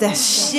this